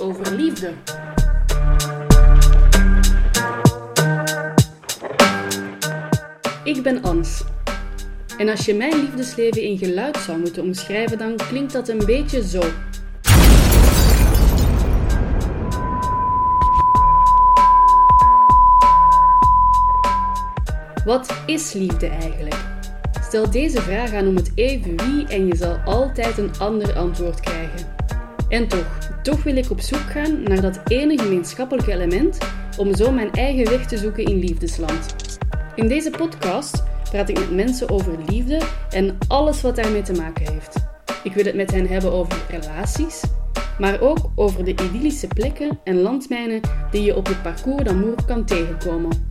over liefde. Ik ben Ans. En als je mijn liefdesleven in geluid zou moeten omschrijven, dan klinkt dat een beetje zo. Wat is liefde eigenlijk? Stel deze vraag aan om het even wie en je zal altijd een ander antwoord krijgen. En toch, toch wil ik op zoek gaan naar dat ene gemeenschappelijke element om zo mijn eigen weg te zoeken in liefdesland. In deze podcast praat ik met mensen over liefde en alles wat daarmee te maken heeft. Ik wil het met hen hebben over relaties, maar ook over de idyllische plekken en landmijnen die je op het parcours d'Amour kan tegenkomen.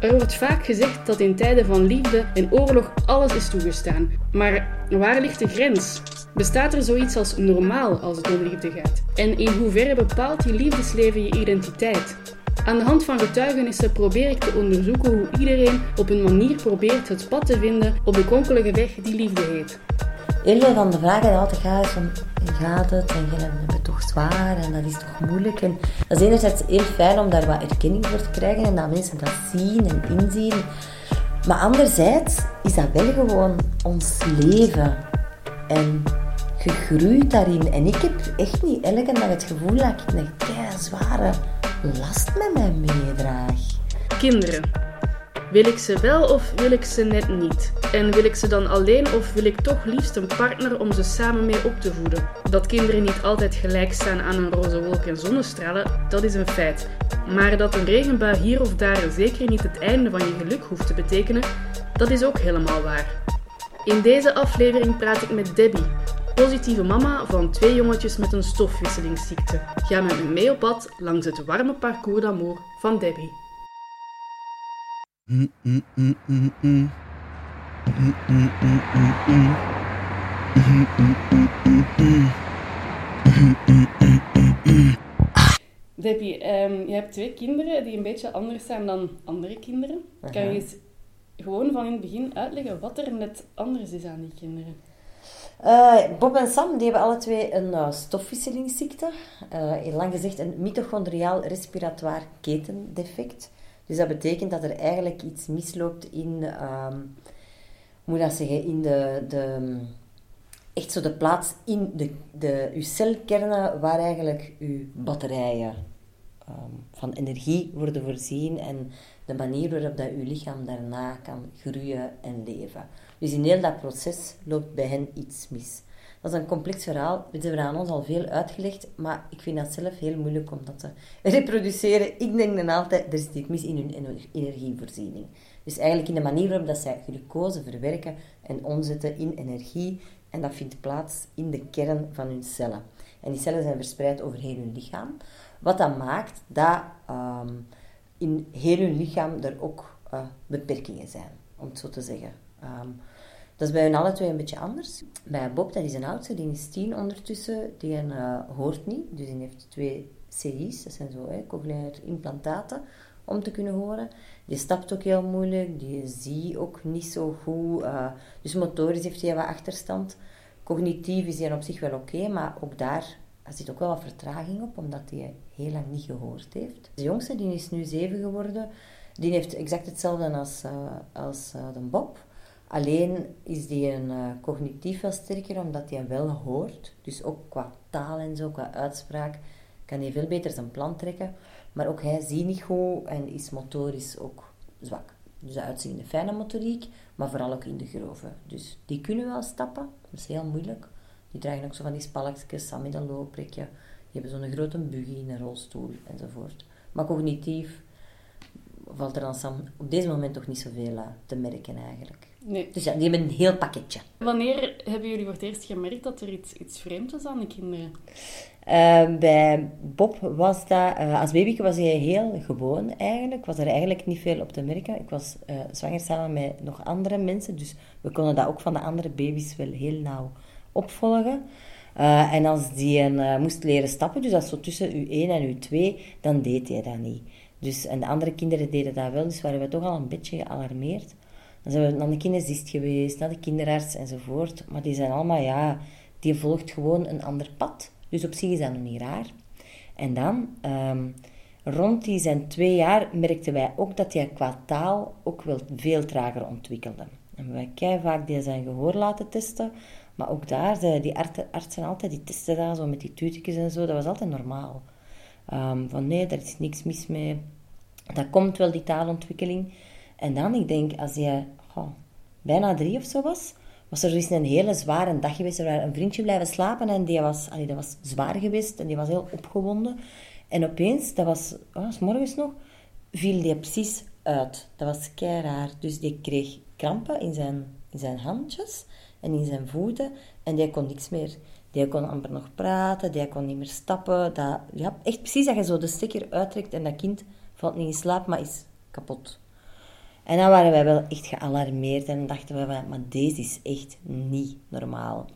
Er wordt vaak gezegd dat in tijden van liefde en oorlog alles is toegestaan. Maar waar ligt de grens? Bestaat er zoiets als normaal als het om liefde gaat? En in hoeverre bepaalt je liefdesleven je identiteit? Aan de hand van getuigenissen probeer ik te onderzoeken hoe iedereen op een manier probeert het pad te vinden op de kronkelige weg die liefde heet. Veel van de vragen die altijd is van, gaat het en jij hebt het toch zwaar en dat is toch moeilijk. En dat is enerzijds heel fijn om daar wat erkenning voor te krijgen en dat mensen dat zien en inzien. Maar anderzijds is dat wel gewoon ons leven. En gegroeid daarin. En ik heb echt niet elke dag het gevoel dat ik een kei zware last met mij meedraag. Kinderen. Wil ik ze wel of wil ik ze net niet? En wil ik ze dan alleen of wil ik toch liefst een partner om ze samen mee op te voeden? Dat kinderen niet altijd gelijk staan aan een roze wolk en zonnestralen, dat is een feit. Maar dat een regenbui hier of daar zeker niet het einde van je geluk hoeft te betekenen, dat is ook helemaal waar. In deze aflevering praat ik met Debbie, positieve mama van twee jongetjes met een stofwisselingsziekte. Ga met me mee op pad langs het warme parcours d'amour van Debbie. Debbie, um, je hebt twee kinderen die een beetje anders zijn dan andere kinderen. Kan je eens gewoon van in het begin uitleggen wat er net anders is aan die kinderen? Uh, Bob en Sam die hebben alle twee een uh, stofwisselingsziekte. Uh, lang gezegd een mitochondriaal respiratoire ketendefect. Dus dat betekent dat er eigenlijk iets misloopt in, um, moet dat zeggen, in de, de, echt zo de plaats in de, de, uw celkernen waar eigenlijk uw batterijen um, van energie worden voorzien en de manier waarop dat uw lichaam daarna kan groeien en leven. Dus in heel dat proces loopt bij hen iets mis. Dat is een complex verhaal. We hebben aan ons al veel uitgelegd, maar ik vind dat zelf heel moeilijk om dat te reproduceren. Ik denk dan altijd, er zit iets mis in hun energievoorziening. Dus eigenlijk in de manier waarop dat zij glucose verwerken en omzetten in energie. En dat vindt plaats in de kern van hun cellen. En die cellen zijn verspreid over heel hun lichaam. Wat dat maakt dat um, in heel hun lichaam er ook uh, beperkingen zijn, om het zo te zeggen. Um, dat is bij hun alle twee een beetje anders. Bij Bob, dat is een oudste, die is tien ondertussen, die uh, hoort niet. Dus die heeft twee CI's, dat zijn zo hè, implantaten, om te kunnen horen. Die stapt ook heel moeilijk, die ziet ook niet zo goed. Uh, dus motorisch heeft hij wat achterstand. Cognitief is hij op zich wel oké, maar ook daar zit ook wel wat vertraging op, omdat hij heel lang niet gehoord heeft. De jongste, die is nu zeven geworden, die heeft exact hetzelfde als, uh, als de Bob. Alleen is die een uh, cognitief wel sterker, omdat hij wel hoort. Dus ook qua taal en zo, qua uitspraak, kan hij veel beter zijn plan trekken. Maar ook hij ziet niet goed en is motorisch ook zwak. Dus dat uitziet in de fijne motoriek, maar vooral ook in de grove. Dus die kunnen wel stappen, dat is heel moeilijk. Die dragen ook zo van die spalkjes, samen met een looprekje. Die hebben zo'n grote buggy, een rolstoel enzovoort. Maar cognitief valt er dan op deze moment toch niet zoveel uh, te merken eigenlijk. Nee. Dus ja, die hebben een heel pakketje. Wanneer hebben jullie voor het eerst gemerkt dat er iets, iets vreemds was aan de kinderen? Uh, bij Bob was dat, uh, als baby was hij heel gewoon eigenlijk. Was er eigenlijk niet veel op te merken. Ik was uh, zwanger samen met nog andere mensen, dus we konden dat ook van de andere baby's wel heel nauw opvolgen. en als die een, moest leren stappen, dus dat zo tussen U1 en U2, dan deed hij dat niet. Dus, en de andere kinderen deden dat wel, dus waren we toch al een beetje gealarmeerd. Dan zijn we naar de kinderzicht geweest, naar de kinderarts enzovoort. Maar die zijn allemaal, ja, die volgt gewoon een ander pad. Dus op zich is dat nog niet raar. En dan, ehm, rond die zijn twee jaar, merkten wij ook dat hij qua taal ook wel veel trager ontwikkelde. En wij vaak die zijn gehoor laten testen, maar ook daar, de, die artsen altijd, die testen daar zo met die tuutjes en zo, dat was altijd normaal. Um, van nee, daar is niks mis mee. Dat komt wel, die taalontwikkeling. En dan, ik denk, als je oh, bijna drie of zo was, was er dus een hele zware dag geweest. Was een vriendje blijven slapen en die was, allee, dat was zwaar geweest en die was heel opgewonden. En opeens, dat was, oh, s morgens nog, viel die precies uit. Dat was kei raar. Dus die kreeg krampen in zijn, in zijn handjes en in zijn voeten en die kon niks meer. Die kon amper nog praten, die kon niet meer stappen. Dat, ja, echt precies dat je zo de stekker uittrekt en dat kind valt niet in slaap, maar is kapot. En dan waren wij wel echt gealarmeerd en dachten we, maar deze is echt niet normaal.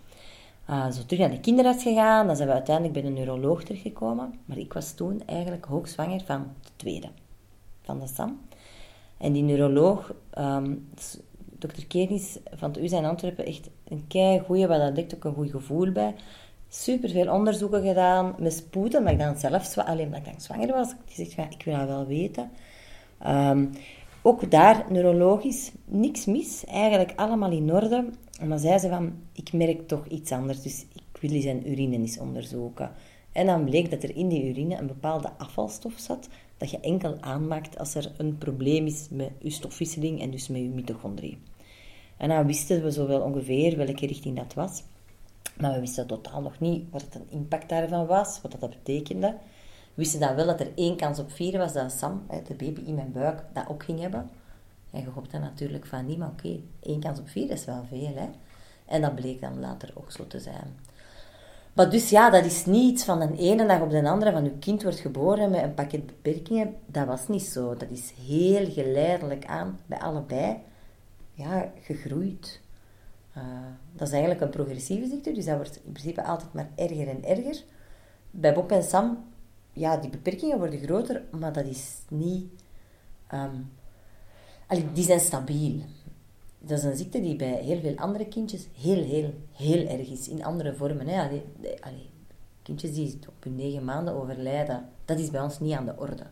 Uh, zo terug naar de kinderarts gegaan, dan zijn we uiteindelijk bij de neuroloog teruggekomen. Maar ik was toen eigenlijk hoogzwanger van de tweede, van de Sam. En die neuroloog, um, dokter Kenis van de UZ in Antwerpen, echt een kei goeie, waar dat dekt ook een goed gevoel bij. Super veel onderzoeken gedaan, met spoeden, maar ik dan zelf, alleen omdat ik dan zwanger was, die zegt, ja, ik wil dat wel weten. Um, ook daar neurologisch niks mis, eigenlijk allemaal in orde. Maar zei ze van, ik merk toch iets anders, dus ik wil zijn urine eens onderzoeken. En dan bleek dat er in die urine een bepaalde afvalstof zat, dat je enkel aanmaakt als er een probleem is met je stofwisseling en dus met je mitochondrie. En dan wisten we zo wel ongeveer welke richting dat was. Maar we wisten totaal nog niet wat het een impact daarvan was, wat dat betekende wisten dan wel dat er één kans op vier was dat Sam, de baby in mijn buik, dat ook ging hebben. En je hoopt dan natuurlijk van niet, maar oké, één kans op vier is wel veel. Hè? En dat bleek dan later ook zo te zijn. Maar dus ja, dat is niet van de ene dag op de andere, van uw kind wordt geboren met een pakket beperkingen. Dat was niet zo. Dat is heel geleidelijk aan, bij allebei, ja, gegroeid. Uh, dat is eigenlijk een progressieve ziekte, dus dat wordt in principe altijd maar erger en erger. Bij Bob en Sam ja, die beperkingen worden groter, maar dat is niet... Um, die zijn stabiel. Dat is een ziekte die bij heel veel andere kindjes heel, heel, heel erg is. In andere vormen. Hè. Kindjes die op hun negen maanden overlijden, dat is bij ons niet aan de orde.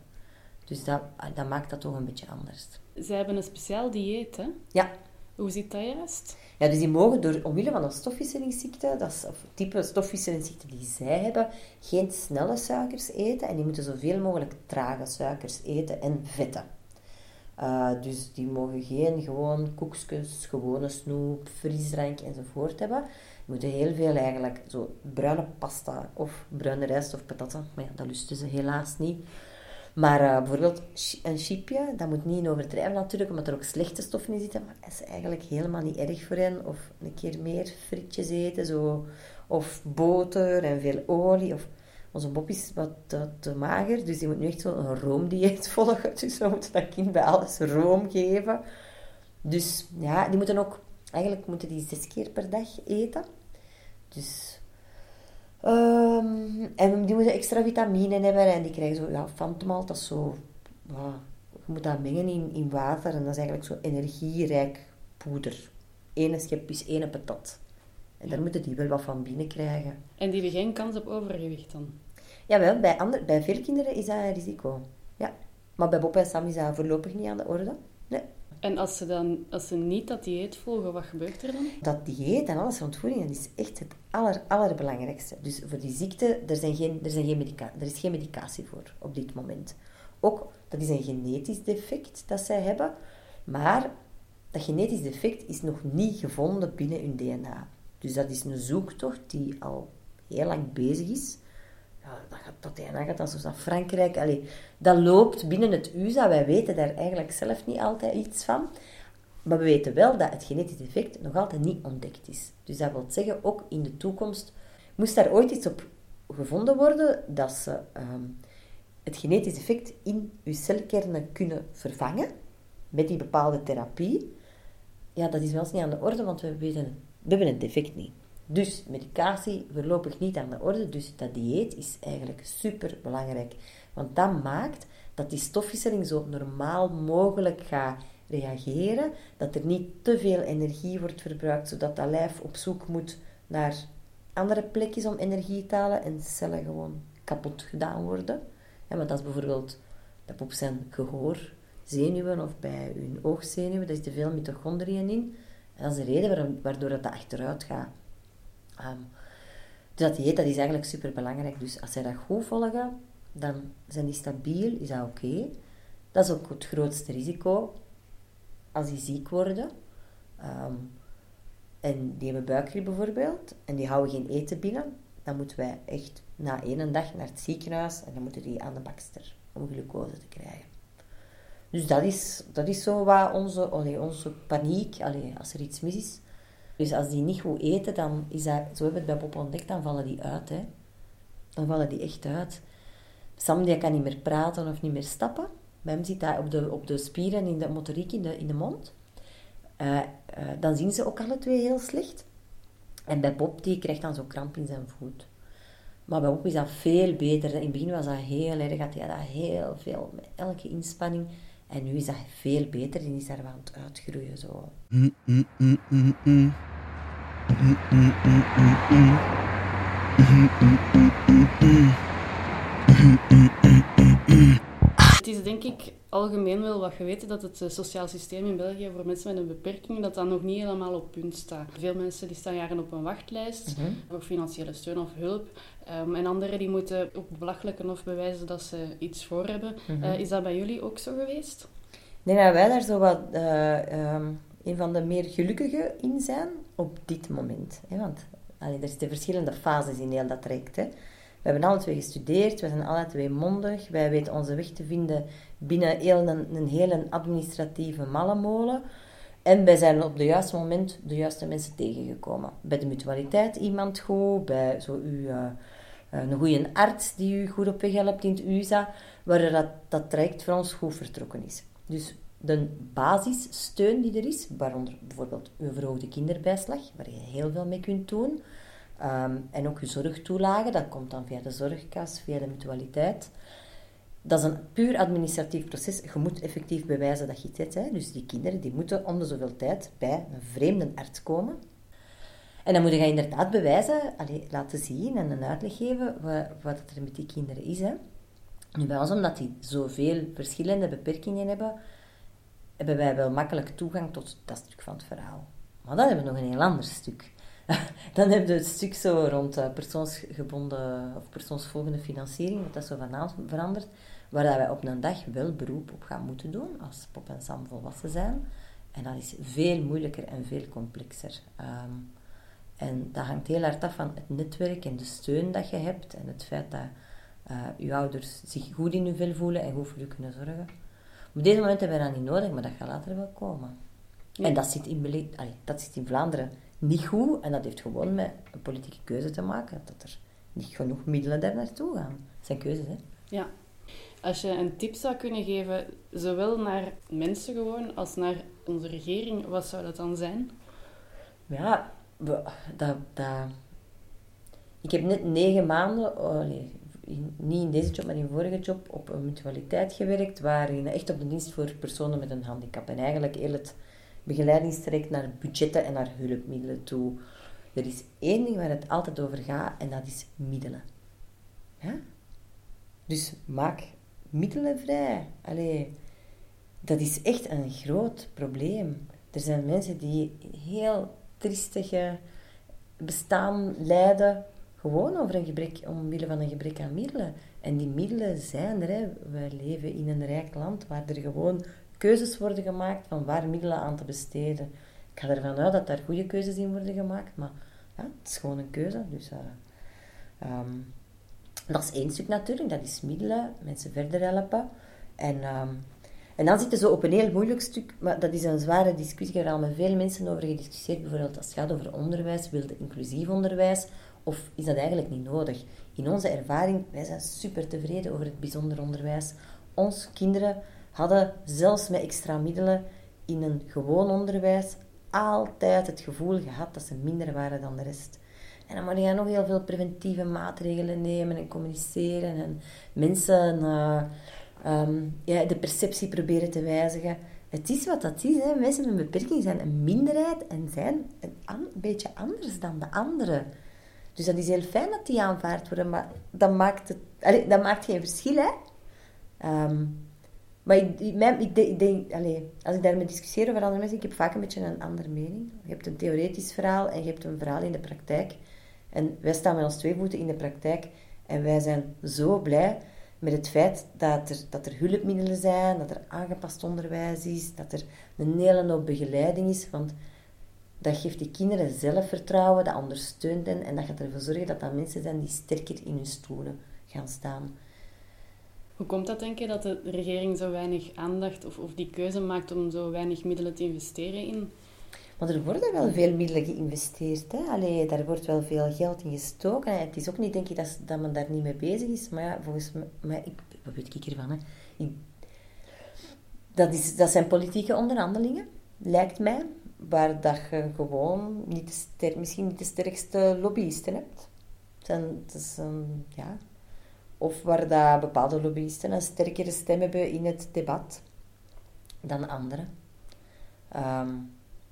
Dus dat, dat maakt dat toch een beetje anders. Ze hebben een speciaal dieet, hè? Ja. Hoe zit dat juist? Ja, dus die mogen door, omwille van een stofwisselingsziekte, dat is, of type stofwisselingsziekte die zij hebben, geen snelle suikers eten en die moeten zoveel mogelijk trage suikers eten en vetten. Uh, dus die mogen geen gewoon koekjes, gewone snoep, frisdrank enzovoort hebben. Die moeten heel veel eigenlijk, zo bruine pasta of bruine rijst of patatten, maar ja, dat lusten ze helaas niet. Maar uh, bijvoorbeeld een chipje, dat moet niet overdrijven natuurlijk, omdat er ook slechte stoffen in zitten. Maar dat is eigenlijk helemaal niet erg voor hen. Of een keer meer frietjes eten, zo. Of boter en veel olie. Of, onze Bob is wat te, te mager, dus die moet nu echt zo'n roomdieet volgen. Dus we moeten dat kind bij alles room geven. Dus ja, die moeten ook... Eigenlijk moeten die zes keer per dag eten. Dus Um, en die moeten extra vitamine hebben en die krijgen zo, ja, Fantomal, dat is zo, ja, je moet dat mengen in, in water en dat is eigenlijk zo energierijk poeder. Ene schep is één patat. En daar moeten die wel wat van binnen krijgen. En die hebben geen kans op overgewicht dan? Jawel, bij, ander, bij veel kinderen is dat een risico. Ja. Maar bij Bob en Sam is dat voorlopig niet aan de orde. Nee. En als ze dan als ze niet dat dieet volgen, wat gebeurt er dan? Dat dieet en alles rond voeding, dat is echt het aller, allerbelangrijkste. Dus voor die ziekte, er, zijn geen, er, zijn geen er is geen medicatie voor op dit moment. Ook, dat is een genetisch defect dat zij hebben. Maar dat genetisch defect is nog niet gevonden binnen hun DNA. Dus dat is een zoektocht die al heel lang bezig is dat gaat tot dan gaat dat zoals Frankrijk. Allee, dat loopt binnen het USA. Wij weten daar eigenlijk zelf niet altijd iets van. Maar we weten wel dat het genetisch defect nog altijd niet ontdekt is. Dus dat wil zeggen, ook in de toekomst moest daar ooit iets op gevonden worden dat ze ehm, het genetisch defect in uw celkernen kunnen vervangen met die bepaalde therapie. Ja, dat is wel eens niet aan de orde, want we, weten, we hebben het defect niet. Dus medicatie voorlopig niet aan de orde. Dus dat dieet is eigenlijk super belangrijk. Want dat maakt dat die stofwisseling zo normaal mogelijk gaat reageren. Dat er niet te veel energie wordt verbruikt, zodat dat lijf op zoek moet naar andere plekjes om energie te halen en cellen gewoon kapot gedaan worden. Ja, want dat is bijvoorbeeld dat op zijn gehoor, zenuwen of bij hun oogzenuwen, daar zitten veel mitochondriën in. En dat is de reden waardoor dat achteruit gaat. Um, dus dat dieet dat is eigenlijk super belangrijk. Dus als zij dat goed volgen, dan zijn die stabiel, is dat oké. Dat is ook het grootste risico als die ziek worden. Ehm, en die hebben buikgriep bijvoorbeeld, en die houden geen eten binnen, dan moeten wij echt na één dag naar het ziekenhuis en dan moeten die aan de bakster om glucose te krijgen. Dus dat is, dat is zo wat onze, onze paniek, allee, als er iets mis is. Dus als die niet goed eten, dan is zo hebben we het bij Bob ontdekt, dan vallen die uit. Hè. Dan vallen die echt uit. Sam die kan niet meer praten of niet meer stappen. Bij hem zit dat op de, op de spieren in de motoriek in de, in de mond. Uh, uh, dan zien ze ook alle twee heel slecht. En bij Bob, die krijgt dan zo kramp in zijn voet. Maar bij Bob is dat veel beter. In het begin was dat heel erg, had hij dat heel veel, met elke inspanning. En nu is dat veel beter en is daar wel aan het uitgroeien. Zo. Het is denk ik algemeen wel wat geweten dat het eh, sociaal systeem in België voor mensen met een beperking dat dat nog niet helemaal op punt staat. Veel mensen die staan jaren op een wachtlijst mm voor financiële steun of hulp. Um, en anderen die moeten ook belachelijken of bewijzen dat ze iets voor hebben. Mm -hmm. uh, is dat bij jullie ook zo geweest? Ik denk dat wij daar zo wat uh, um, een van de meer gelukkigen in zijn op dit moment. Hè? Want allee, er zitten verschillende fases in heel dat traject. Hè? We hebben alle twee gestudeerd, we zijn alle twee mondig, wij weten onze weg te vinden binnen een, een hele administratieve mallenmolen. En wij zijn op het juiste moment de juiste mensen tegengekomen. Bij de mutualiteit iemand goed, bij zo u, uh, een goede arts die u goed op weg helpt in het USA, waar dat, dat traject voor ons goed vertrokken is. Dus de basissteun die er is, waaronder bijvoorbeeld uw verhoogde kinderbijslag, waar je heel veel mee kunt doen, um, en ook uw zorgtoelage, dat komt dan via de zorgkas, via de mutualiteit. Dat is een puur administratief proces. Je moet effectief bewijzen dat je het hebt. Dus die kinderen die moeten om de zoveel tijd bij een vreemde arts komen. En dan moet je inderdaad bewijzen, laten zien en een uitleg geven wat, wat er met die kinderen is. Hè. Nu bij ons, omdat die zoveel verschillende beperkingen hebben, hebben wij wel makkelijk toegang tot dat stuk van het verhaal. Maar dan hebben we nog een heel ander stuk. dan hebben we het stuk zo rond uh, persoonsgebonden of persoonsvolgende financiering, dat dat zo van naam verandert, waar dat wij op een dag wel beroep op gaan moeten doen als Pop en Sam volwassen zijn. En dat is veel moeilijker en veel complexer. Um, en dat hangt heel hard af van het netwerk en de steun dat je hebt en het feit dat uh, je ouders zich goed in hun vel voelen en goed voor je kunnen zorgen. Op deze moment hebben we dat niet nodig, maar dat gaat later wel komen. En dat zit, in, allee, dat zit in Vlaanderen niet goed. En dat heeft gewoon met een politieke keuze te maken. Dat er niet genoeg middelen daar naartoe gaan. Dat zijn keuzes, hè. Ja. Als je een tip zou kunnen geven, zowel naar mensen gewoon als naar onze regering, wat zou dat dan zijn? Ja, dat, dat... Ik heb net negen maanden, oh nee, niet in deze job, maar in een vorige job, op een mutualiteit gewerkt, waarin echt op de dienst voor personen met een handicap. En eigenlijk heel het begeleidingstraject naar budgetten en naar hulpmiddelen toe. Er is één ding waar het altijd over gaat, en dat is middelen. Ja? Dus maak middelen vrij. Allee, dat is echt een groot probleem. Er zijn mensen die heel triestige bestaan leiden gewoon over een gebrek, omwille van een gebrek aan middelen. En die middelen zijn er. Hè. We leven in een rijk land waar er gewoon keuzes worden gemaakt van waar middelen aan te besteden. Ik ga ervan uit dat daar goede keuzes in worden gemaakt, maar ja, het is gewoon een keuze. Dus, uh, um, dat is één stuk natuurlijk, dat is middelen, mensen verder helpen. En, um, en dan zitten ze op een heel moeilijk stuk, maar dat is een zware discussie, daar met veel mensen over gediscussieerd. Bijvoorbeeld als het gaat over onderwijs, wilde inclusief onderwijs, of is dat eigenlijk niet nodig? In onze ervaring, wij zijn super tevreden over het bijzonder onderwijs. Onze kinderen hadden zelfs met extra middelen in een gewoon onderwijs altijd het gevoel gehad dat ze minder waren dan de rest. En dan moet je nog heel veel preventieve maatregelen nemen en communiceren en mensen uh, um, ja, de perceptie proberen te wijzigen. Het is wat dat is. Hè. Mensen met een beperking zijn een minderheid en zijn een, een beetje anders dan de anderen. Dus dat is heel fijn dat die aanvaard worden, maar dat maakt, het, dat maakt geen verschil, hè. Ehm, maar ik, allee, als ik daarmee discussieer over andere mensen, ik heb vaak een beetje een andere mening. Je hebt een theoretisch verhaal en je hebt een verhaal in de praktijk. En wij staan met ons twee voeten in de praktijk en wij zijn zo blij met het feit dat er, dat er hulpmiddelen zijn, dat er aangepast onderwijs is, dat er een hele hoop begeleiding is. Want dat geeft die kinderen zelfvertrouwen, dat ondersteunt hen en dat gaat ervoor zorgen dat dat mensen zijn die sterker in hun stoelen gaan staan. Hoe komt dat, denk je, dat de regering zo weinig aandacht of, of die keuze maakt om zo weinig middelen te investeren in? Maar er worden wel veel middelen geïnvesteerd. Hè? Allee, daar wordt wel veel geld in gestoken. Het is ook niet, denk ik, dat, dat men daar niet mee bezig is. Maar ja, volgens mij... Ik, wat weet ik ervan? Hè? Dat, is, dat zijn politieke onderhandelingen, lijkt mij. Waar dat je gewoon niet de misschien niet de sterkste lobbyisten hebt. Dat is, een, ja, of waar dat bepaalde lobbyisten een sterkere stem hebben in het debat dan anderen. Ehm,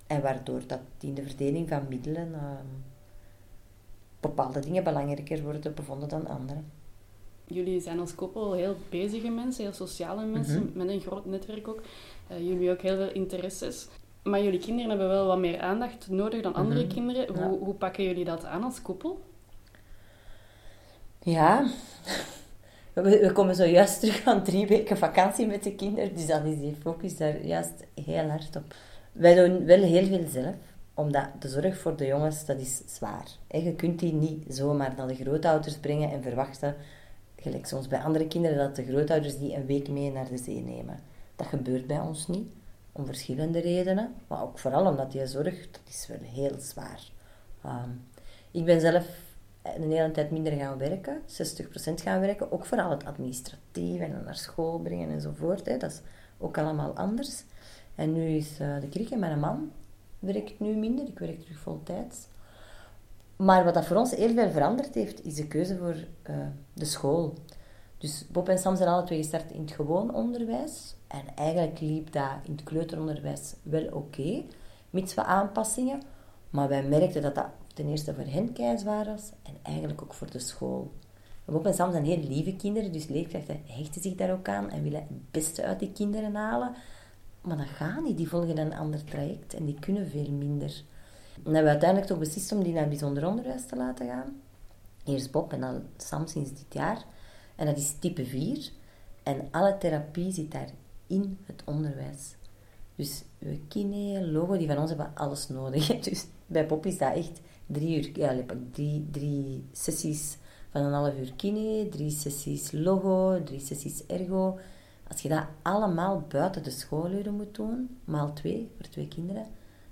en waardoor dat in de verdeling van middelen ehm, bepaalde dingen belangrijker worden bevonden dan andere. Jullie zijn als koppel heel bezige mensen, heel sociale mensen, mhm. met een groot netwerk ook. Uh, jullie ook heel veel interesses. Maar jullie kinderen hebben wel wat meer aandacht nodig dan andere mhm. kinderen. Hoe, hoe pakken jullie dat aan als koppel? Ja, we, komen zojuist terug van drie weken vakantie met de kinderen, dus dan is die focus daar juist heel hard op. Wij doen wel heel veel zelf, omdat de zorg voor de jongens, dat is zwaar. je kunt die niet zomaar naar de grootouders brengen en verwachten, gelijk soms bij andere kinderen, dat de grootouders die een week mee naar de zee nemen. Dat gebeurt bij ons niet, om verschillende redenen, maar ook vooral omdat die zorg, dat is wel heel zwaar. Um, ik ben zelf een hele tijd minder gaan werken, 60% gaan werken, ook vooral het administratief en naar school brengen enzovoort. Hè. Dat is ook allemaal anders. En nu is uh, de kriek en mijn man werkt nu minder, ik werk terug voltijds. Maar wat dat voor ons heel veel veranderd heeft, is de keuze voor uh, de school. Dus Bob en Sam zijn alle twee gestart in het gewoon onderwijs. En eigenlijk liep dat in het kleuteronderwijs wel oké, mits wat aanpassingen. Maar wij merkten dat dat ten eerste voor hen keizwaar en eigenlijk ook voor de school. Bob en Sam zijn heel lieve kinderen, dus leerkrachten hechten zich daar ook aan en willen het beste uit die kinderen halen. Maar dat gaat niet, die volgen een ander traject en die kunnen veel minder. En hebben we uiteindelijk toch beslist om die naar bijzonder onderwijs te laten gaan. Eerst Bob en dan Sam sinds dit jaar. En dat is type 4. En alle therapie zit daar in het onderwijs. Dus we kine, logo, die van ons hebben alles nodig. Dus bij Bob is dat echt drie uur, ja, drie, drie sessies van een half uur kine, drie sessies logo, drie sessies ergo. Als je dat allemaal buiten de schooluren moet doen, maal twee voor twee kinderen,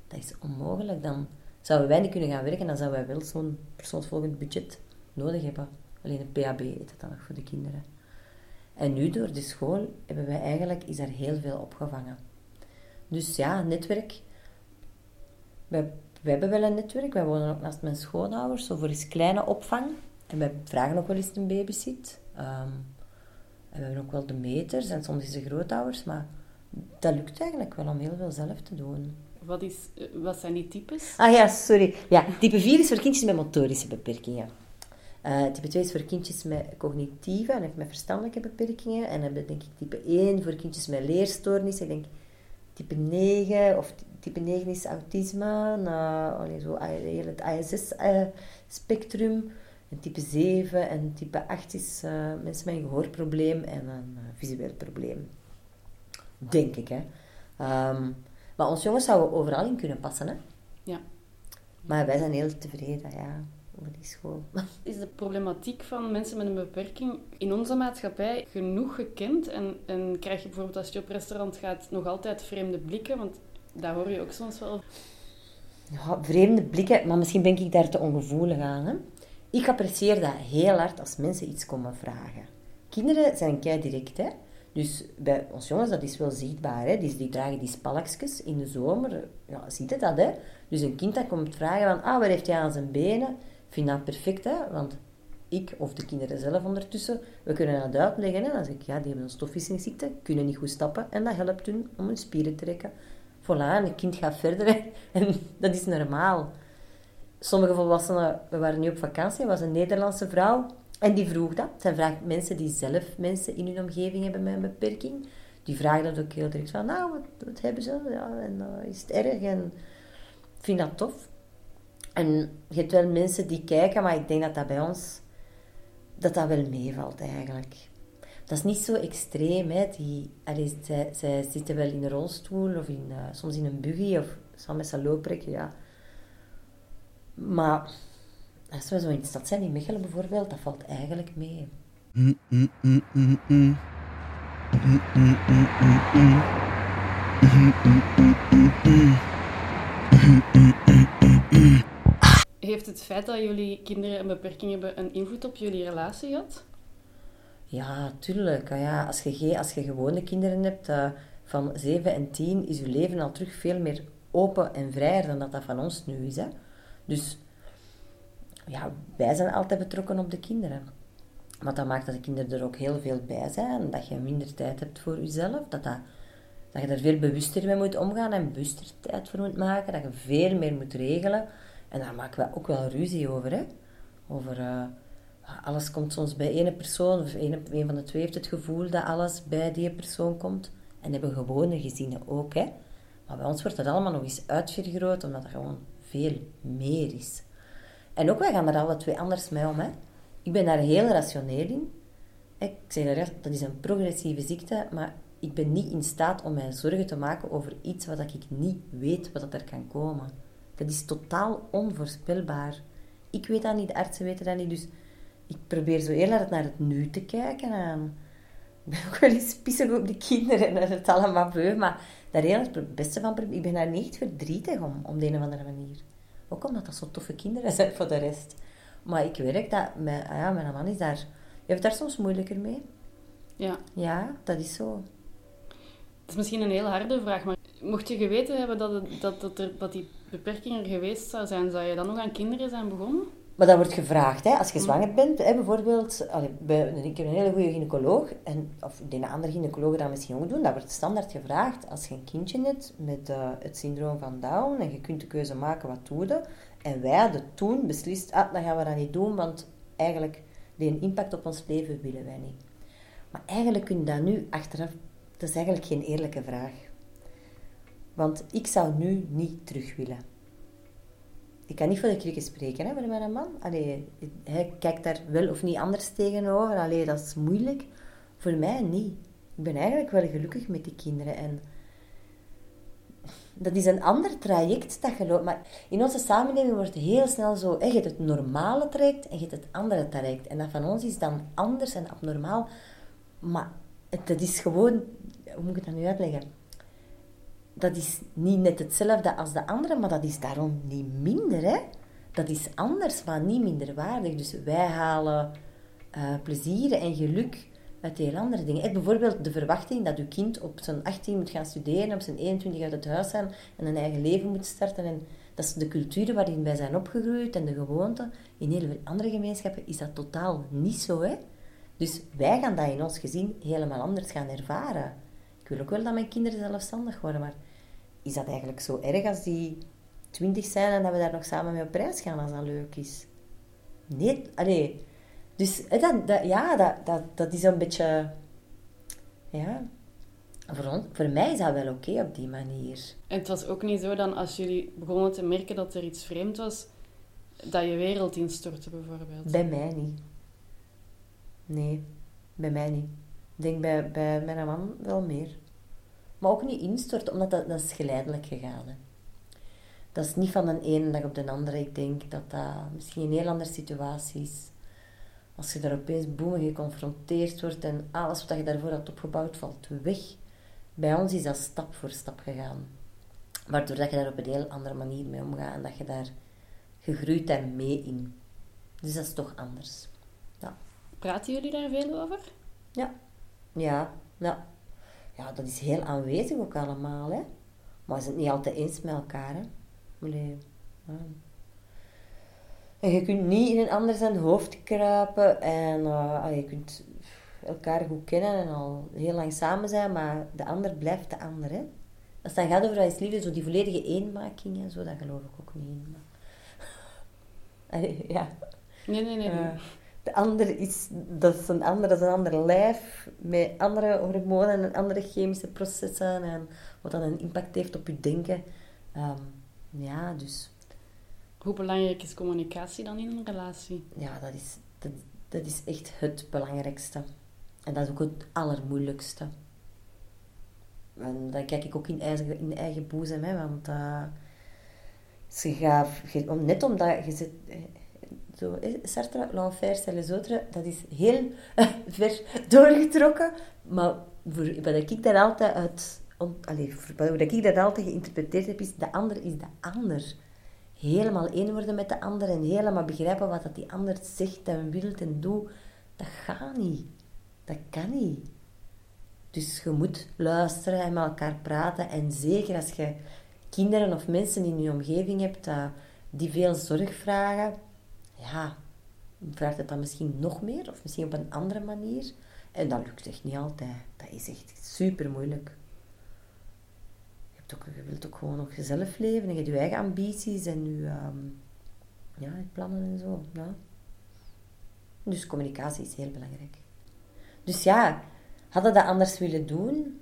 dat is onmogelijk. Dan zouden wij niet kunnen gaan werken, dan zouden wij wel zo'n persoonsvolgend budget nodig hebben. Alleen een PAB is dat dan nog voor de kinderen. En nu door de school hebben wij eigenlijk, is er heel veel opgevangen. Dus ja, netwerk. Wij we hebben wel een netwerk. Wij wonen ook naast mijn schoonouders, zo voor eens kleine opvang. En wij vragen ook wel eens een babysit. Um, en we hebben ook wel de meters en soms is de grootouders, maar dat lukt eigenlijk wel om heel veel zelf te doen. Wat, is, eh, wat zijn die types? Ah ja, sorry. Ja, type 4 is voor kindjes met motorische beperkingen. Uh, type 2 is voor kindjes met cognitieve en met verstandelijke beperkingen. En dan heb je denk ik type 1 voor kindjes met leerstoornissen. Ik denk type 9 of type 9 is autisme, na, zo, heel het ISS-spectrum. En type 7 en type 8 is mensen met een gehoorprobleem en een visueel probleem. Denk ik, hè. Um, maar ons jongens zouden overal in kunnen passen, hè. Ja. Maar wij zijn heel tevreden, ja, over die school. Is de problematiek van mensen met een beperking in onze maatschappij genoeg gekend? En, en krijg je bijvoorbeeld als je op restaurant gaat nog altijd vreemde blikken? Want dat hoor je ook soms wel. Ja, vreemde blikken, maar misschien ben ik daar te ongevoelig aan. Hè? Ik apprecieer dat heel hard als mensen iets komen vragen. Kinderen zijn kei direct, hè. Dus bij ons jongens, dat is wel zichtbaar, hè. Die, dragen die spalkjes in de zomer. Ja, ziet het dat, hè. Dus een kind dat komt vragen van, ah, waar heeft hij aan zijn benen? vind dat perfect, hè. Want ik of de kinderen zelf ondertussen, we kunnen dat uitleggen. Hè. Dan zeg ik, ja, die hebben een stofwisselingsziekte, kunnen niet goed stappen. En dat helpt hun om hun spieren te trekken. Voilà, en het kind gaat verder. En dat is normaal. sommige volwassenen, we waren nu op vakantie, was een Nederlandse vrouw. En die vroeg dat. Zij vraagt mensen die zelf mensen in hun omgeving hebben met een beperking. Die vragen dat ook heel direct van, nou, wat, wat hebben ze? Ja, en uh, is het erg? En vind dat tof. En je hebt wel mensen die kijken, maar ik denk dat dat bij ons, dat dat wel meevalt eigenlijk. Dat is niet zo extreem, hè. Die, zij, zitten wel in een rolstoel of in, uh, soms in een buggy of samen met looprek, ja. Maar als we zo in de stad zijn, in Mechelen bijvoorbeeld, dat valt eigenlijk mee. Heeft het feit dat jullie kinderen een beperking hebben een invloed op jullie relatie gehad? Ja, tuurlijk. Ja, als, je, als je gewone kinderen hebt uh, van 7 en 10, is je leven al terug veel meer open en vrijer dan dat dat van ons nu is. Hè? Dus ja, wij zijn altijd betrokken op de kinderen. Wat dat maakt dat de kinderen er ook heel veel bij zijn. Dat je minder tijd hebt voor jezelf. Dat, dat, dat je er veel bewuster mee moet omgaan en bewuster tijd voor moet maken. Dat je veel meer moet regelen. En daar maken we ook wel ruzie over. Hè? Over uh, alles komt soms bij ene persoon. Of een, van de twee heeft het gevoel dat alles bij die persoon komt. En hebben gewone gezinnen ook. Hè? Maar bij ons wordt dat allemaal nog eens uitvergroot. Omdat er gewoon veel meer is. En ook wij gaan er alle twee anders mee om. Hè. Ik ben daar heel rationeel in. Ik zeg er, dat is een progressieve ziekte, maar ik ben niet in staat om mij zorgen te maken over iets wat ik niet weet wat er kan komen. Dat is totaal onvoorspelbaar. Ik weet dat niet, de artsen weten dat niet, dus ik probeer zo hard naar het nu te kijken. En ik ben ook wel eens pissig op de kinderen en het allemaal beu, maar daar heel het beste van Ik ben daar niet verdrietig om, om de een of andere manier. Ook omdat dat zo toffe kinderen zijn voor de rest. Maar ik werk dat, mijn, ah ja, mijn man is daar, heeft daar soms moeilijker mee. Ja. Ja, dat is zo. Het is misschien een heel harde vraag, maar mocht je geweten hebben dat, het, dat, dat, er, dat die beperking er geweest zou zijn, zou je dan nog aan kinderen zijn begonnen? Maar dat wordt gevraagd, hè, als je zwanger bent. Hè, bijvoorbeeld, allee, bij, ik heb een hele goede gynaecoloog, en, of de andere gynaecologen dat misschien ook doen, dat wordt standaard gevraagd. Als je een kindje hebt met uh, het syndroom van Down en je kunt de keuze maken, wat doe je? En wij hadden toen beslist, ah, dan gaan we dat niet doen, want eigenlijk die impact op ons leven willen wij niet. Maar eigenlijk kun je dat nu achteraf, dat is eigenlijk geen eerlijke vraag. Want ik zou nu niet terug willen ik kan niet voor de krieken spreken hè, met mijn man. Allee, hij kijkt daar wel of niet anders tegenover. Allee, dat is moeilijk. Voor mij niet. Ik ben eigenlijk wel gelukkig met die kinderen. En dat is een ander traject dat je loopt. Maar in onze samenleving wordt heel snel zo... Je hebt het normale traject en je hebt het andere traject. En dat van ons is dan anders en abnormaal. Maar het, is gewoon... Hoe moet ik het nu uitleggen? Dat is niet net hetzelfde als de andere, maar dat is daarom niet minder. Hè? Dat is anders, maar niet minder waardig. Dus wij halen uh, plezier en geluk uit heel andere dingen. Bijvoorbeeld de verwachting dat uw kind op zijn 18 moet gaan studeren, op zijn 21 uit het huis zijn en een eigen leven moet starten. En dat is de cultuur waarin wij zijn opgegroeid en de gewoonten. In heel veel andere gemeenschappen is dat totaal niet zo. Hè? Dus wij gaan dat in ons gezin helemaal anders gaan ervaren. Wil ook wel dat mijn kinderen zelfstandig worden, maar is dat eigenlijk zo erg als die twintig zijn en dat we daar nog samen mee op reis gaan als dat leuk is? Nee, allee. Dus dat, dat, ja, dat, dat, dat is een beetje... Ja, voor, ons, voor mij is dat wel oké op die manier. En het was ook niet zo dan als jullie begonnen te merken dat er iets vreemd was, dat je wereld instortte bijvoorbeeld? Bij mij niet. Nee, bij mij niet. Ik denk bij, bij mijn man wel meer. Maar ook niet instorten, omdat dat, dat is geleidelijk gegaan. Hè. Dat is niet van de ene dag op de andere. Ik denk dat dat misschien een heel andere situatie is. Als je daar opeens boem geconfronteerd wordt en alles wat je daarvoor had opgebouwd valt weg. Bij ons is dat stap voor stap gegaan. Waardoor dat je daar op een heel andere manier mee omgaat en dat je daar gegroeid daar mee in. Dus dat is toch anders. Ja. Praten jullie daar veel over? Ja. Ja, ja ja, dat is heel aanwezig ook allemaal, hè. Maar we zijn het niet altijd eens met elkaar, hè. Nee. En je kunt niet in een ander zijn hoofd kruipen en uh, je kunt elkaar goed kennen en al heel lang samen zijn, maar de ander blijft de ander, hè. Als het dan gaat over dat is liefde, zo die volledige eenmaking en zo, dat geloof ik ook niet in. Ja. Nee, nee, nee. nee. Eh, de ander is, dat is een ander, dat is een ander lijf met andere hormonen en andere chemische processen en wat dan een impact heeft op je denken. Ehm, ja, dus Hoe belangrijk is communicatie dan in een relatie? ja, dat is, dat, dat is echt het belangrijkste. En dat is ook het allermoeilijkste. En dat kijk ik ook in eigen, in eigen boezem, hè, want eh, ze gaat, om- net omdat je zit, zo, eh, Sartre, l'enfer, c'est les autres, dat is heel ver doorgetrokken, maar voor, wat ik daar altijd uit, on, wat ik daar altijd geïnterpreteerd heb, is de ander is de ander. Helemaal één worden met de ander en helemaal begrijpen wat dat die ander zegt en wil en doet, dat gaat niet. Dat kan niet. Dus je moet luisteren en met elkaar praten. En zeker als je kinderen of mensen in je omgeving hebt dat- die veel zorg vragen, ja, vraagt het dan misschien nog meer of misschien op een andere manier. En dat lukt echt niet altijd. Dat is echt super moeilijk. Je, hebt ook, je wilt ook gewoon nog jezelf leven en je hebt je eigen ambities en je, ehm, ja, plannen en zo. Ja. Dus communicatie is heel belangrijk. Dus ja, hadden dat anders willen doen?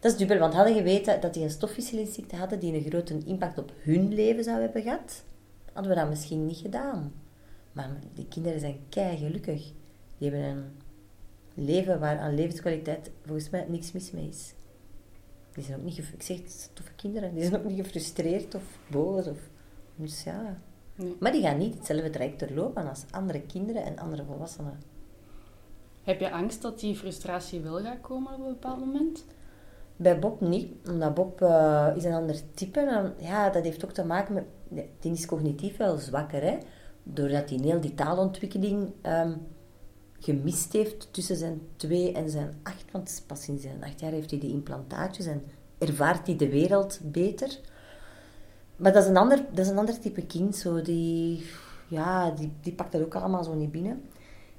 Dat is dubbel, want hadden geweten dat die een stofwisselingsziekte hadden die een grote impact op hun leven zou hebben gehad, hadden we dat misschien niet gedaan. Maar die kinderen zijn kei gelukkig. Die hebben een leven waar aan levenskwaliteit volgens mij niks mis mee is. Die zijn ook niet, ik zeg het, toffe kinderen, die zijn ook niet gefrustreerd of boos. Of, dus ja. Nee. Maar die gaan niet hetzelfde traject doorlopen als andere kinderen en andere volwassenen. Heb je angst dat die frustratie wel gaat komen op een bepaald moment? Bij Bob niet, omdat Bob eh, is een ander type. En, ja, dat heeft ook te maken met... nee, Die is cognitief wel zwakker, hè. Doordat hij heel die taalontwikkeling ehm, gemist heeft tussen zijn twee en zijn acht. Want pas sinds zijn acht jaar heeft hij die implantaatjes en ervaart hij de wereld beter. Maar dat is een ander, dat is een ander type kind, zo. Die, ja, die, die pakt dat ook allemaal zo niet binnen.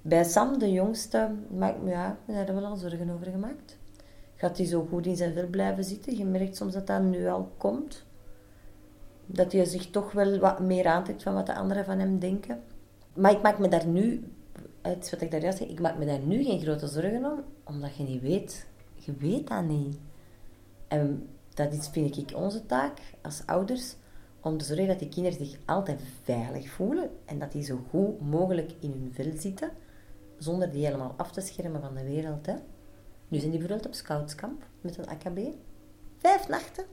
Bij Sam, de jongste, maak, ja, ik ben daar wel al zorgen over gemaakt gaat hij zo goed in zijn vel blijven zitten. Je merkt soms dat dat nu al komt. Dat hij zich toch wel wat meer aantrekt van wat de anderen van hem denken. Maar ik maak me daar nu, het wat ik daar juist zei, ik maak me daar nu geen grote zorgen om, omdat je niet weet. Je weet dat niet. En dat is, vind ik, onze taak als ouders, om te zorgen dat die kinderen zich altijd veilig voelen en dat die zo goed mogelijk in hun vel zitten, zonder die helemaal af te schermen van de wereld. Hè. Nu zijn die bijvoorbeeld op scoutskamp met een AKB. Vijf nachten.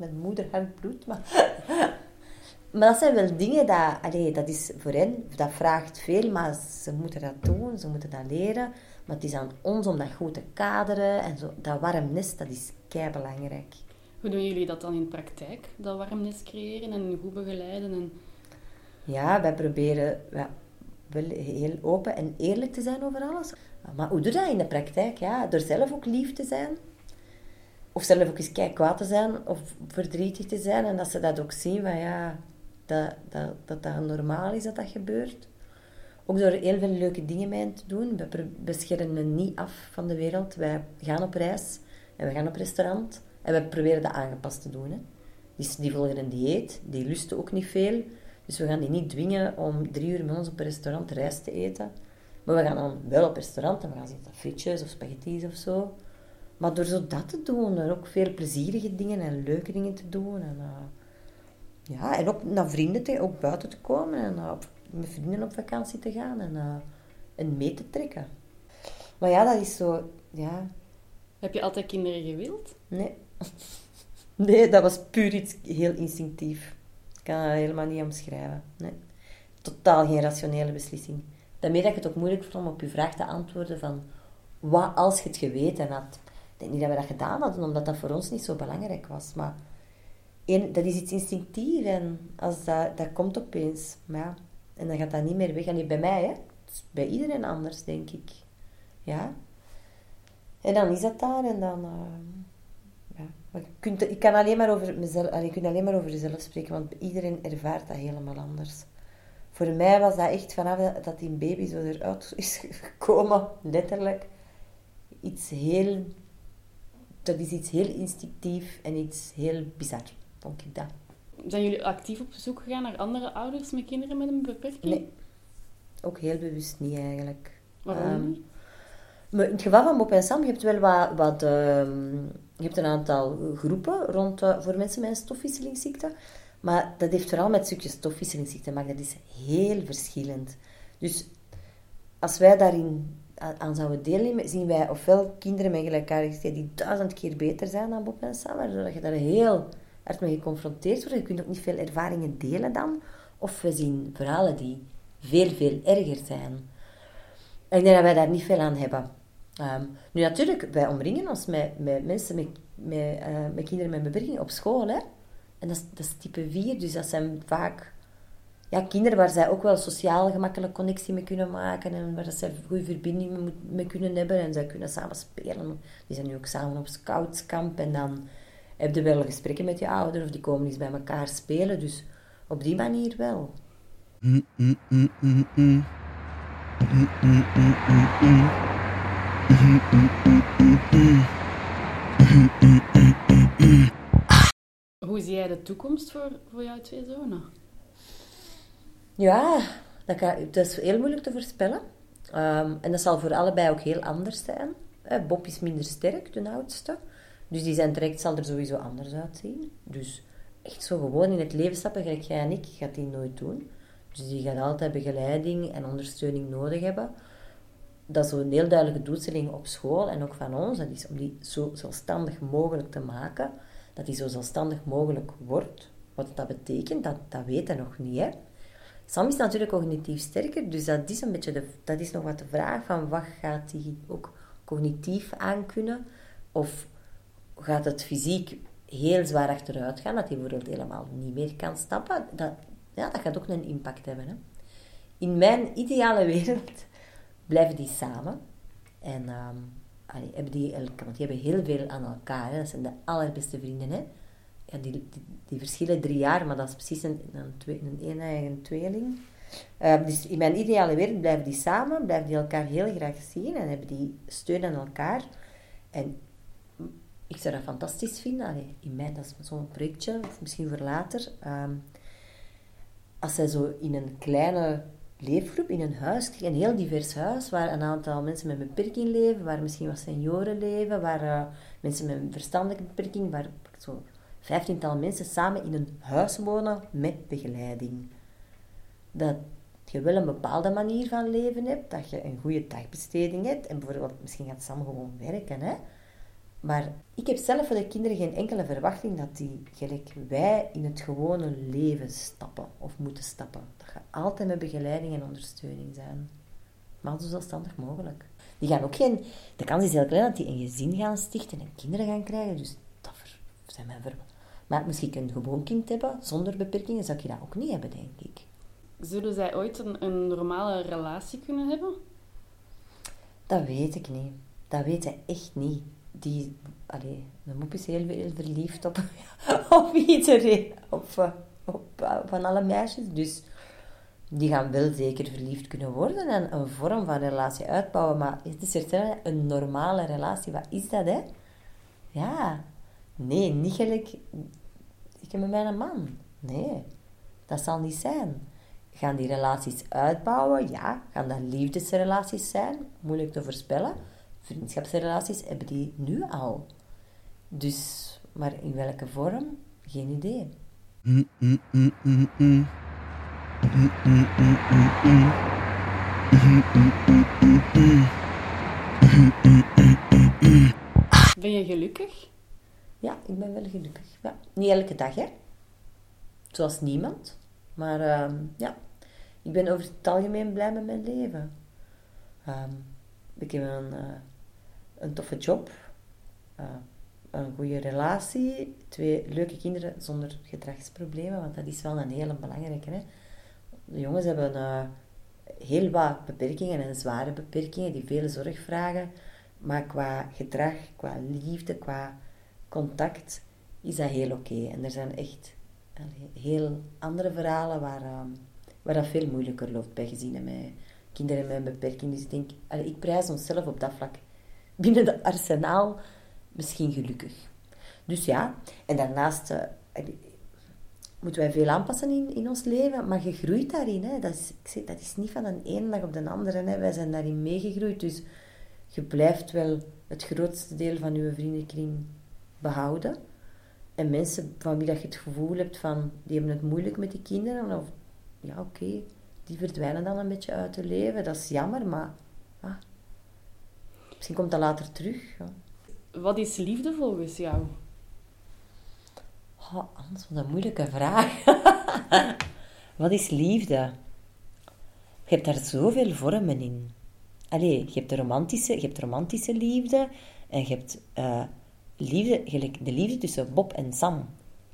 Met moeder hard bloed. Maar, maar dat zijn wel dingen dat... Allee, dat is voor hen... Dat vraagt veel, maar ze moeten dat doen. Ze moeten dat leren. Maar het is aan ons om dat goed te kaderen. En zo, dat warm nest, dat is kei belangrijk. Hoe doen jullie dat dan in praktijk? Dat warmnest creëren en goed begeleiden? En... Ja, wij proberen ja, wel heel open en eerlijk te zijn over alles. Maar hoe doe je dat in de praktijk? Ja, door zelf ook lief te zijn. Of zelf ook eens kei kwaad te zijn of verdrietig te zijn. En dat ze dat ook zien van ja, dat dat, dat, dat normaal is dat dat gebeurt. Ook door heel veel leuke dingen mee te doen. We, pro- we schermen niet af van de wereld. Wij gaan op reis en we gaan op restaurant. En we proberen dat aangepast te doen. Hè. Dus die volgen een dieet, die lusten ook niet veel. Dus we gaan die niet dwingen om drie uur met ons op een restaurant rijst te eten. Maar we gaan dan wel op restaurant en we gaan zitten frietjes of spaghetti's of zo. Maar door zo dat te doen, en ook veel plezierige dingen en leuke dingen te doen. En, eh, ja, en ook naar vrienden, te, ook buiten te komen en op- met vrienden op vakantie te gaan en, en mee te trekken. Maar ja, dat is zo, ja, Heb je altijd kinderen gewild? Nee. Nee, dat was puur iets heel instinctief. Ik kan dat helemaal niet omschrijven. Nee. Totaal geen rationele beslissing. Daarmee dat ik het ook moeilijk vond om op je vraag te antwoorden van... Wat als je het geweten had? Ik denk niet dat we dat gedaan hadden, omdat dat voor ons niet zo belangrijk was. Maar één, dat is iets instinctief en als dat, dat komt opeens. Maar ja, en dan gaat dat niet meer weg. En niet bij mij, hè. Bij iedereen anders, denk ik. Ja. En dan is dat daar en dan... eh, je kunt, ik kan alleen maar over mezelf, je kunt alleen maar over jezelf spreken, want iedereen ervaart dat helemaal anders. Voor mij was dat echt vanaf dat die baby zo eruit is gekomen, letterlijk, iets heel... Dat is iets heel instinctief en iets heel bizar, vond ik dat. zijn jullie actief op zoek gegaan naar andere ouders met kinderen met een beperking? Nee, ook heel bewust niet eigenlijk. Waarom Ehm, maar in het geval van Bob en Sam, je hebt wel wat... wat ehm, je hebt een aantal groepen rond, eh, voor mensen met een stofwisselingsziekte. Maar dat heeft vooral met stukjes stofwisselingsziekte te maken. Dat is heel verschillend. Dus als wij daarin aan zouden deelnemen, zien wij ofwel kinderen met gelijkaardigheid die duizend keer beter zijn dan Bob en Sam, waardoor je daar heel hard mee geconfronteerd wordt. Je kunt ook niet veel ervaringen delen dan. Of we zien verhalen die veel, veel erger zijn. En ik denk dat wij daar niet veel aan hebben. Ehm, nu natuurlijk, wij omringen ons met, met mensen met, met, eh, met kinderen met beperking op school. Hè? En dat is, dat is type 4, dus dat zijn vaak ja, kinderen waar zij ook wel sociaal gemakkelijk connectie mee kunnen maken. En waar zij een goede verbinding mee, kunnen hebben. En zij kunnen samen spelen. Die zijn nu ook samen op scoutskamp. En dan heb je wel gesprekken met je ouders. Of die komen eens bij elkaar spelen. Dus op die manier wel. Hoe zie jij de toekomst voor, voor jouw twee zonen? Ja, dat, dat is heel moeilijk te voorspellen. Ehm, en dat zal voor allebei ook heel anders zijn. Bob is minder sterk, de oudste. Dus die zijn traject zal er sowieso anders uitzien. Dus echt zo gewoon in het leven stappen, gelijk jij en ik, gaat die nooit doen. Dus die gaat altijd begeleiding en ondersteuning nodig hebben. Dat is een heel duidelijke doelstelling op school en ook van ons. Dat is om die zo zelfstandig mogelijk te maken. Dat die zo zelfstandig mogelijk wordt. Wat dat betekent, dat, dat weten we nog niet. Hè? Sam is natuurlijk cognitief sterker, dus dat is, een beetje de, dat is nog wat de vraag van wat gaat hij ook cognitief aankunnen? Of gaat het fysiek heel zwaar achteruit gaan, dat hij bijvoorbeeld helemaal niet meer kan stappen? Dat, ja, dat gaat ook een impact hebben. Hè? In mijn ideale wereld blijven die samen. En ehm, hebben die, elk- want die hebben heel veel aan elkaar. Hè? Dat zijn de allerbeste vrienden. Hè? Die, verschillen drie jaar, maar dat is precies een, een, een-eigen tweeling. Eh, dus in mijn ideale wereld blijven die samen, blijven die elkaar heel graag zien en hebben die steun aan elkaar. En ik zou dat fantastisch vinden. In mij, dat is zo'n projectje, of misschien voor later. Ehm, als zij zo in een kleine leefgroep, in een huis, een heel divers huis, waar een aantal mensen met een beperking leven, waar misschien wat senioren leven, waar eh, mensen met een verstandelijke beperking, waar zo vijftiental mensen samen in een huis wonen met begeleiding. Dat je wel een bepaalde manier van leven hebt, dat je een goede dagbesteding hebt en bijvoorbeeld misschien gaat Sam gewoon werken, hè. Maar ik heb zelf voor de kinderen geen enkele verwachting dat die, gelijk wij, in het gewone leven stappen of moeten stappen. Dat gaat altijd met begeleiding en ondersteuning zijn. Maar zo zelfstandig mogelijk. Die gaan ook geen... De kans is heel klein dat die een gezin gaan stichten en kinderen gaan krijgen. Dus dat zijn mijn ver... Maar misschien een gewoon kind hebben, zonder beperkingen, zou je dat ook niet hebben, denk ik. Zullen zij ooit een, een normale relatie kunnen hebben? Dat weet ik niet. Dat weet hij echt niet. Die, allee, de mop is heel, heel verliefd op, op iedereen. Op, eh, op, eh, van alle meisjes. Dus die gaan wel zeker verliefd kunnen worden en een vorm van relatie uitbouwen. Maar het is er een normale relatie. Wat is dat, hè? Ja. Nee, niet gelijk... Ik met mijn man. Nee. Dat zal niet zijn. Gaan die relaties uitbouwen? Ja. Gaan dat liefdesrelaties zijn? Moeilijk te voorspellen. Vriendschapsrelaties hebben die nu al. Dus, maar in welke vorm? Geen idee. Ben je gelukkig? Ja, ik ben wel gelukkig. Ja. Niet elke dag, hè. Zoals niemand. Maar ehm, ja, ik ben over het algemeen blij met mijn leven. Ehm, ik heb een, eh, een toffe job. eh, een goede relatie. Twee leuke kinderen zonder gedragsproblemen. Want dat is wel een hele belangrijke, hè. De jongens hebben eh, heel wat beperkingen en zware beperkingen die veel zorg vragen. Maar qua gedrag, qua liefde, qua contact is dat heel oké. En er zijn echt heel andere verhalen waar, ehm, waar dat veel moeilijker loopt bij gezinnen met kinderen met een beperking. Dus ik denk, ik prijs onszelf op dat vlak binnen het arsenaal misschien gelukkig. Dus ja, en daarnaast, eh, moeten wij veel aanpassen in, in ons leven, maar je groeit daarin. Hè. Dat, is, ik zeg, dat is niet van een ene dag op de andere. Hè. Wij zijn daarin meegegroeid, dus je blijft wel het grootste deel van je vriendenkring behouden. En mensen van wie dat je het gevoel hebt van, die hebben het moeilijk met die kinderen, of ja, oké, die verdwijnen dan een beetje uit het leven. Dat is jammer, maar ah, misschien komt dat later terug. Ja. Wat is liefde volgens jou? Oh, Hans, wat een moeilijke vraag. wat is liefde? Je hebt daar zoveel vormen in. Allee, je hebt de romantische, je hebt romantische liefde en je hebt uh, liefde, gelijk de liefde tussen Bob en Sam.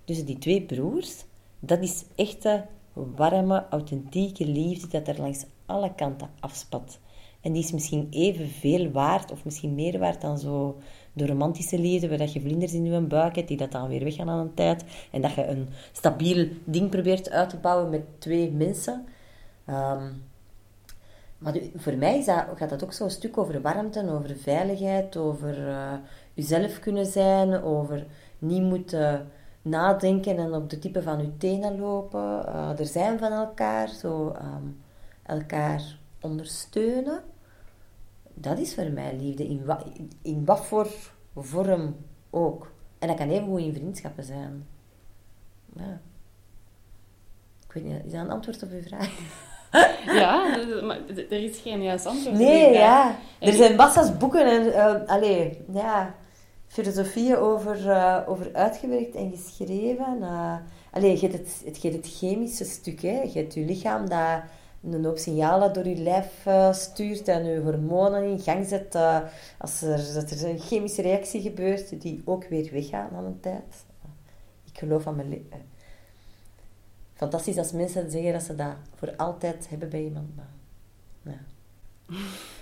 Tussen die twee broers, dat is echte, warme, authentieke liefde dat er langs alle kanten afspat. En die is misschien even veel waard, of misschien meer waard dan zo de romantische liefde, waar je vlinders in je buik hebt, die dat dan weer weggaan aan een tijd. En dat je een stabiel ding probeert uit te bouwen met twee mensen. Um, maar voor mij is dat, gaat dat ook zo'n stuk over warmte, over veiligheid, over uh, jezelf kunnen zijn, over niet moeten nadenken en op de type van je tenen lopen. Uh, er zijn van elkaar, zo um, elkaar ondersteunen. Dat is voor mij liefde, in, wa in wat voor vorm ook. En dat kan even goed in vriendschappen zijn. Ja. Ik weet niet, is dat een antwoord op uw vraag? ja, maar er is geen juist antwoord. Nee, ja. Er zijn massa's boeken en, uh, allee, ja, filosofieën over, uh, over uitgewerkt en geschreven. Uh, allee, je hebt het, het, je het chemische stuk, hè. Je hebt je lichaam dat een hoop signalen door je lijf uh, stuurt en je hormonen in gang zet. Als er, dat er een chemische reactie gebeurt, die ook weer weggaan aan een tijd. Ik geloof aan mijn fantastisch als mensen zeggen dat ze dat voor altijd hebben bij iemand. Ja.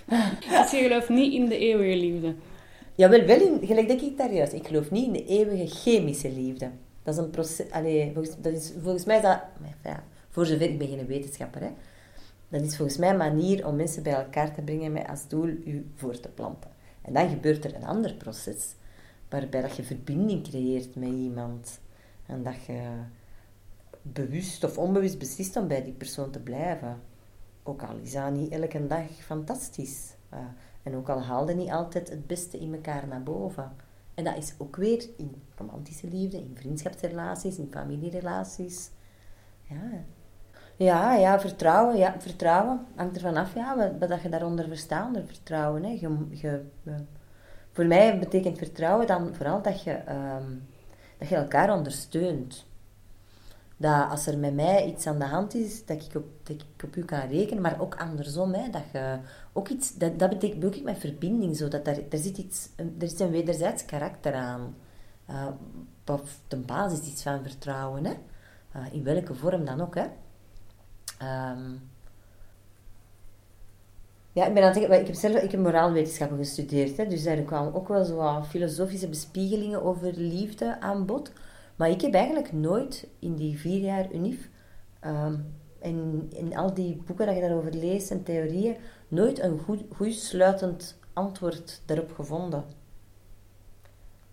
Dus je gelooft niet in de eeuwige liefde? Jawel, wel in, gelijk denk ik daar juist. Ik geloof niet in de eeuwige chemische liefde. Dat is een proces... Allee, volgens, dat is, volgens mij is dat... Voor zover, ik ben geen wetenschapper, hè. Dat is volgens mij een manier om mensen bij elkaar te brengen met als doel u voor te planten. En dan gebeurt er een ander proces, waarbij dat je verbinding creëert met iemand. En dat je bewust of onbewust beslist om bij die persoon te blijven. Ook al is dat niet elke dag fantastisch. Uh, en ook al haalde niet altijd het beste in elkaar naar boven. En dat is ook weer in romantische liefde, in vriendschapsrelaties, in familierelaties. Ja, ja, ja vertrouwen. Ja, vertrouwen hangt ervan af ja, wat, je daaronder verstaat, onder vertrouwen. Hè. Je, je, voor mij betekent vertrouwen dan vooral dat je, um, dat je elkaar ondersteunt dat als er met mij iets aan de hand is, dat ik op, dat ik op u kan rekenen, maar ook andersom, hè, dat je ook iets, dat, dat betekent ook met verbinding, zo, dat er, er zit iets, er is een wederzijds karakter aan, uh, of de basis iets van vertrouwen, hè, uh, in welke vorm dan ook, hè. Um, ja, ik, ben aan het, ik heb zelf ik heb moraalwetenschappen gestudeerd, hè, dus daar kwamen ook wel zo filosofische bespiegelingen over liefde aan bod. Maar ik heb eigenlijk nooit in die vier jaar UNIF, um, in, in al die boeken dat je daarover leest en theorieën, nooit een goed, goed sluitend antwoord daarop gevonden.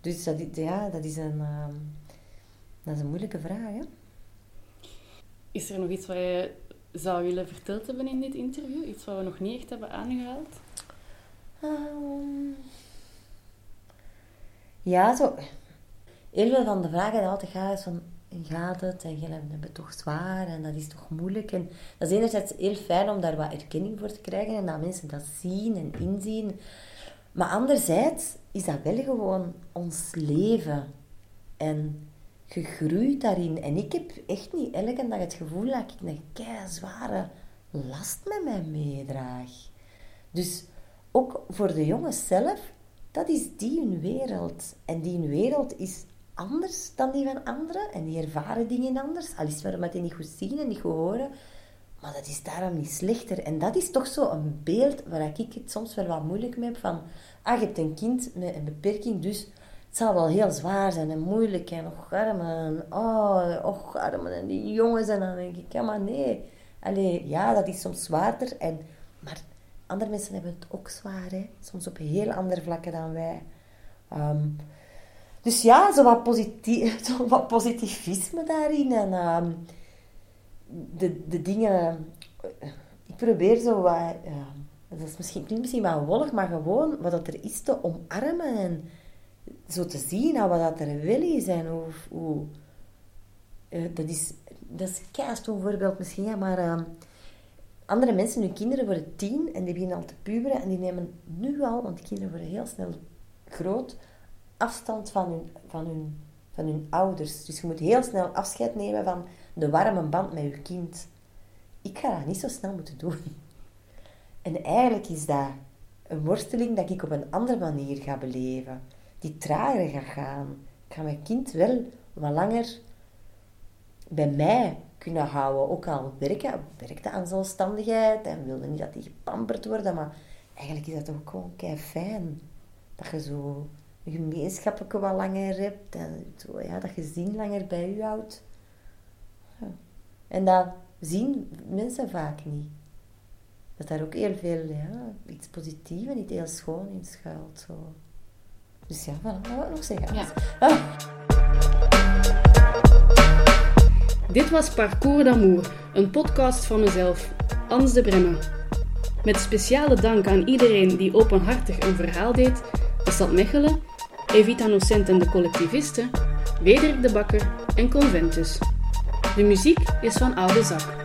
Dus dat, ja, dat, is een, um, dat is een moeilijke vraag. Hè? Is er nog iets wat je zou willen verteld hebben in dit interview? Iets wat we nog niet echt hebben aangehaald? Um, ja, zo heel veel van de vragen die altijd gaan is van, gaat het? En jullie hebben het toch zwaar en dat is toch moeilijk. En dat is enerzijds heel fijn om daar wat erkenning voor te krijgen en dat mensen dat zien en inzien. Maar anderzijds is dat wel gewoon ons leven. En je groeit daarin. En ik heb echt niet elke dag het gevoel dat ik een kei zware last met mij meedraag. Dus ook voor de jongens zelf, dat is die hun wereld. En die hun wereld is anders dan die van anderen en die ervaren dingen anders. Al is het maar die niet goed zien en niet goed horen. Maar dat is daarom niet slechter. En dat is toch zo een beeld waar ik het soms wel wat moeilijk mee heb. Van, ah, je hebt een kind met een beperking, dus het zal wel heel zwaar zijn en moeilijk. En och, armen. Oh, och, armen. En die jongens. En dan denk ik, ja, maar nee. Allee, ja, dat is soms zwaarder. En, maar andere mensen hebben het ook zwaar, hè. Soms op heel andere vlakken dan wij. Um, Dus ja, zo wat, positief, zo wat positivisme daarin. En ehm, de, de dingen... Ik probeer zo wat... dat is misschien, klinkt misschien wel wollig, maar gewoon wat dat er is te omarmen. En zo te zien wat dat er wel is. Hoe... hoe uh, dat is... Dat is een voorbeeld misschien, ja, maar... Uh, andere mensen, hun kinderen worden tien en die beginnen al te puberen en die nemen nu al, want de kinderen worden heel snel groot, afstand van hun, van hun, van hun ouders. Dus je moet heel snel afscheid nemen van de warme band met je kind. Ik ga dat niet zo snel moeten doen. En eigenlijk is dat een worsteling dat ik op een andere manier ga beleven. Die trager gaat gaan. Ik ga mijn kind wel wat langer bij mij kunnen houden. Ook al werken, werkte aan zelfstandigheid en wilde niet dat die gepamperd worden. Maar eigenlijk is dat ook gewoon kei fijn. Dat je zo gemeenschappelijke wat langer hebt. En zo, ja, dat je zin langer bij je houdt. Ja. En dat zien mensen vaak niet. Dat daar ook heel veel, ja, iets positiefs en iets heel schoon in schuilt. Zo. Dus ja, wat wil ik nog zeggen? Ja. Ah. Dit was Parcours d'Amour, een podcast van mezelf, Ans de Bremme. Met speciale dank aan iedereen die openhartig een verhaal deed, de stad Mechelen, Evita Nocent en de collectivisten, Wederik de Bakker en Conventus. De muziek is van Oude Zak.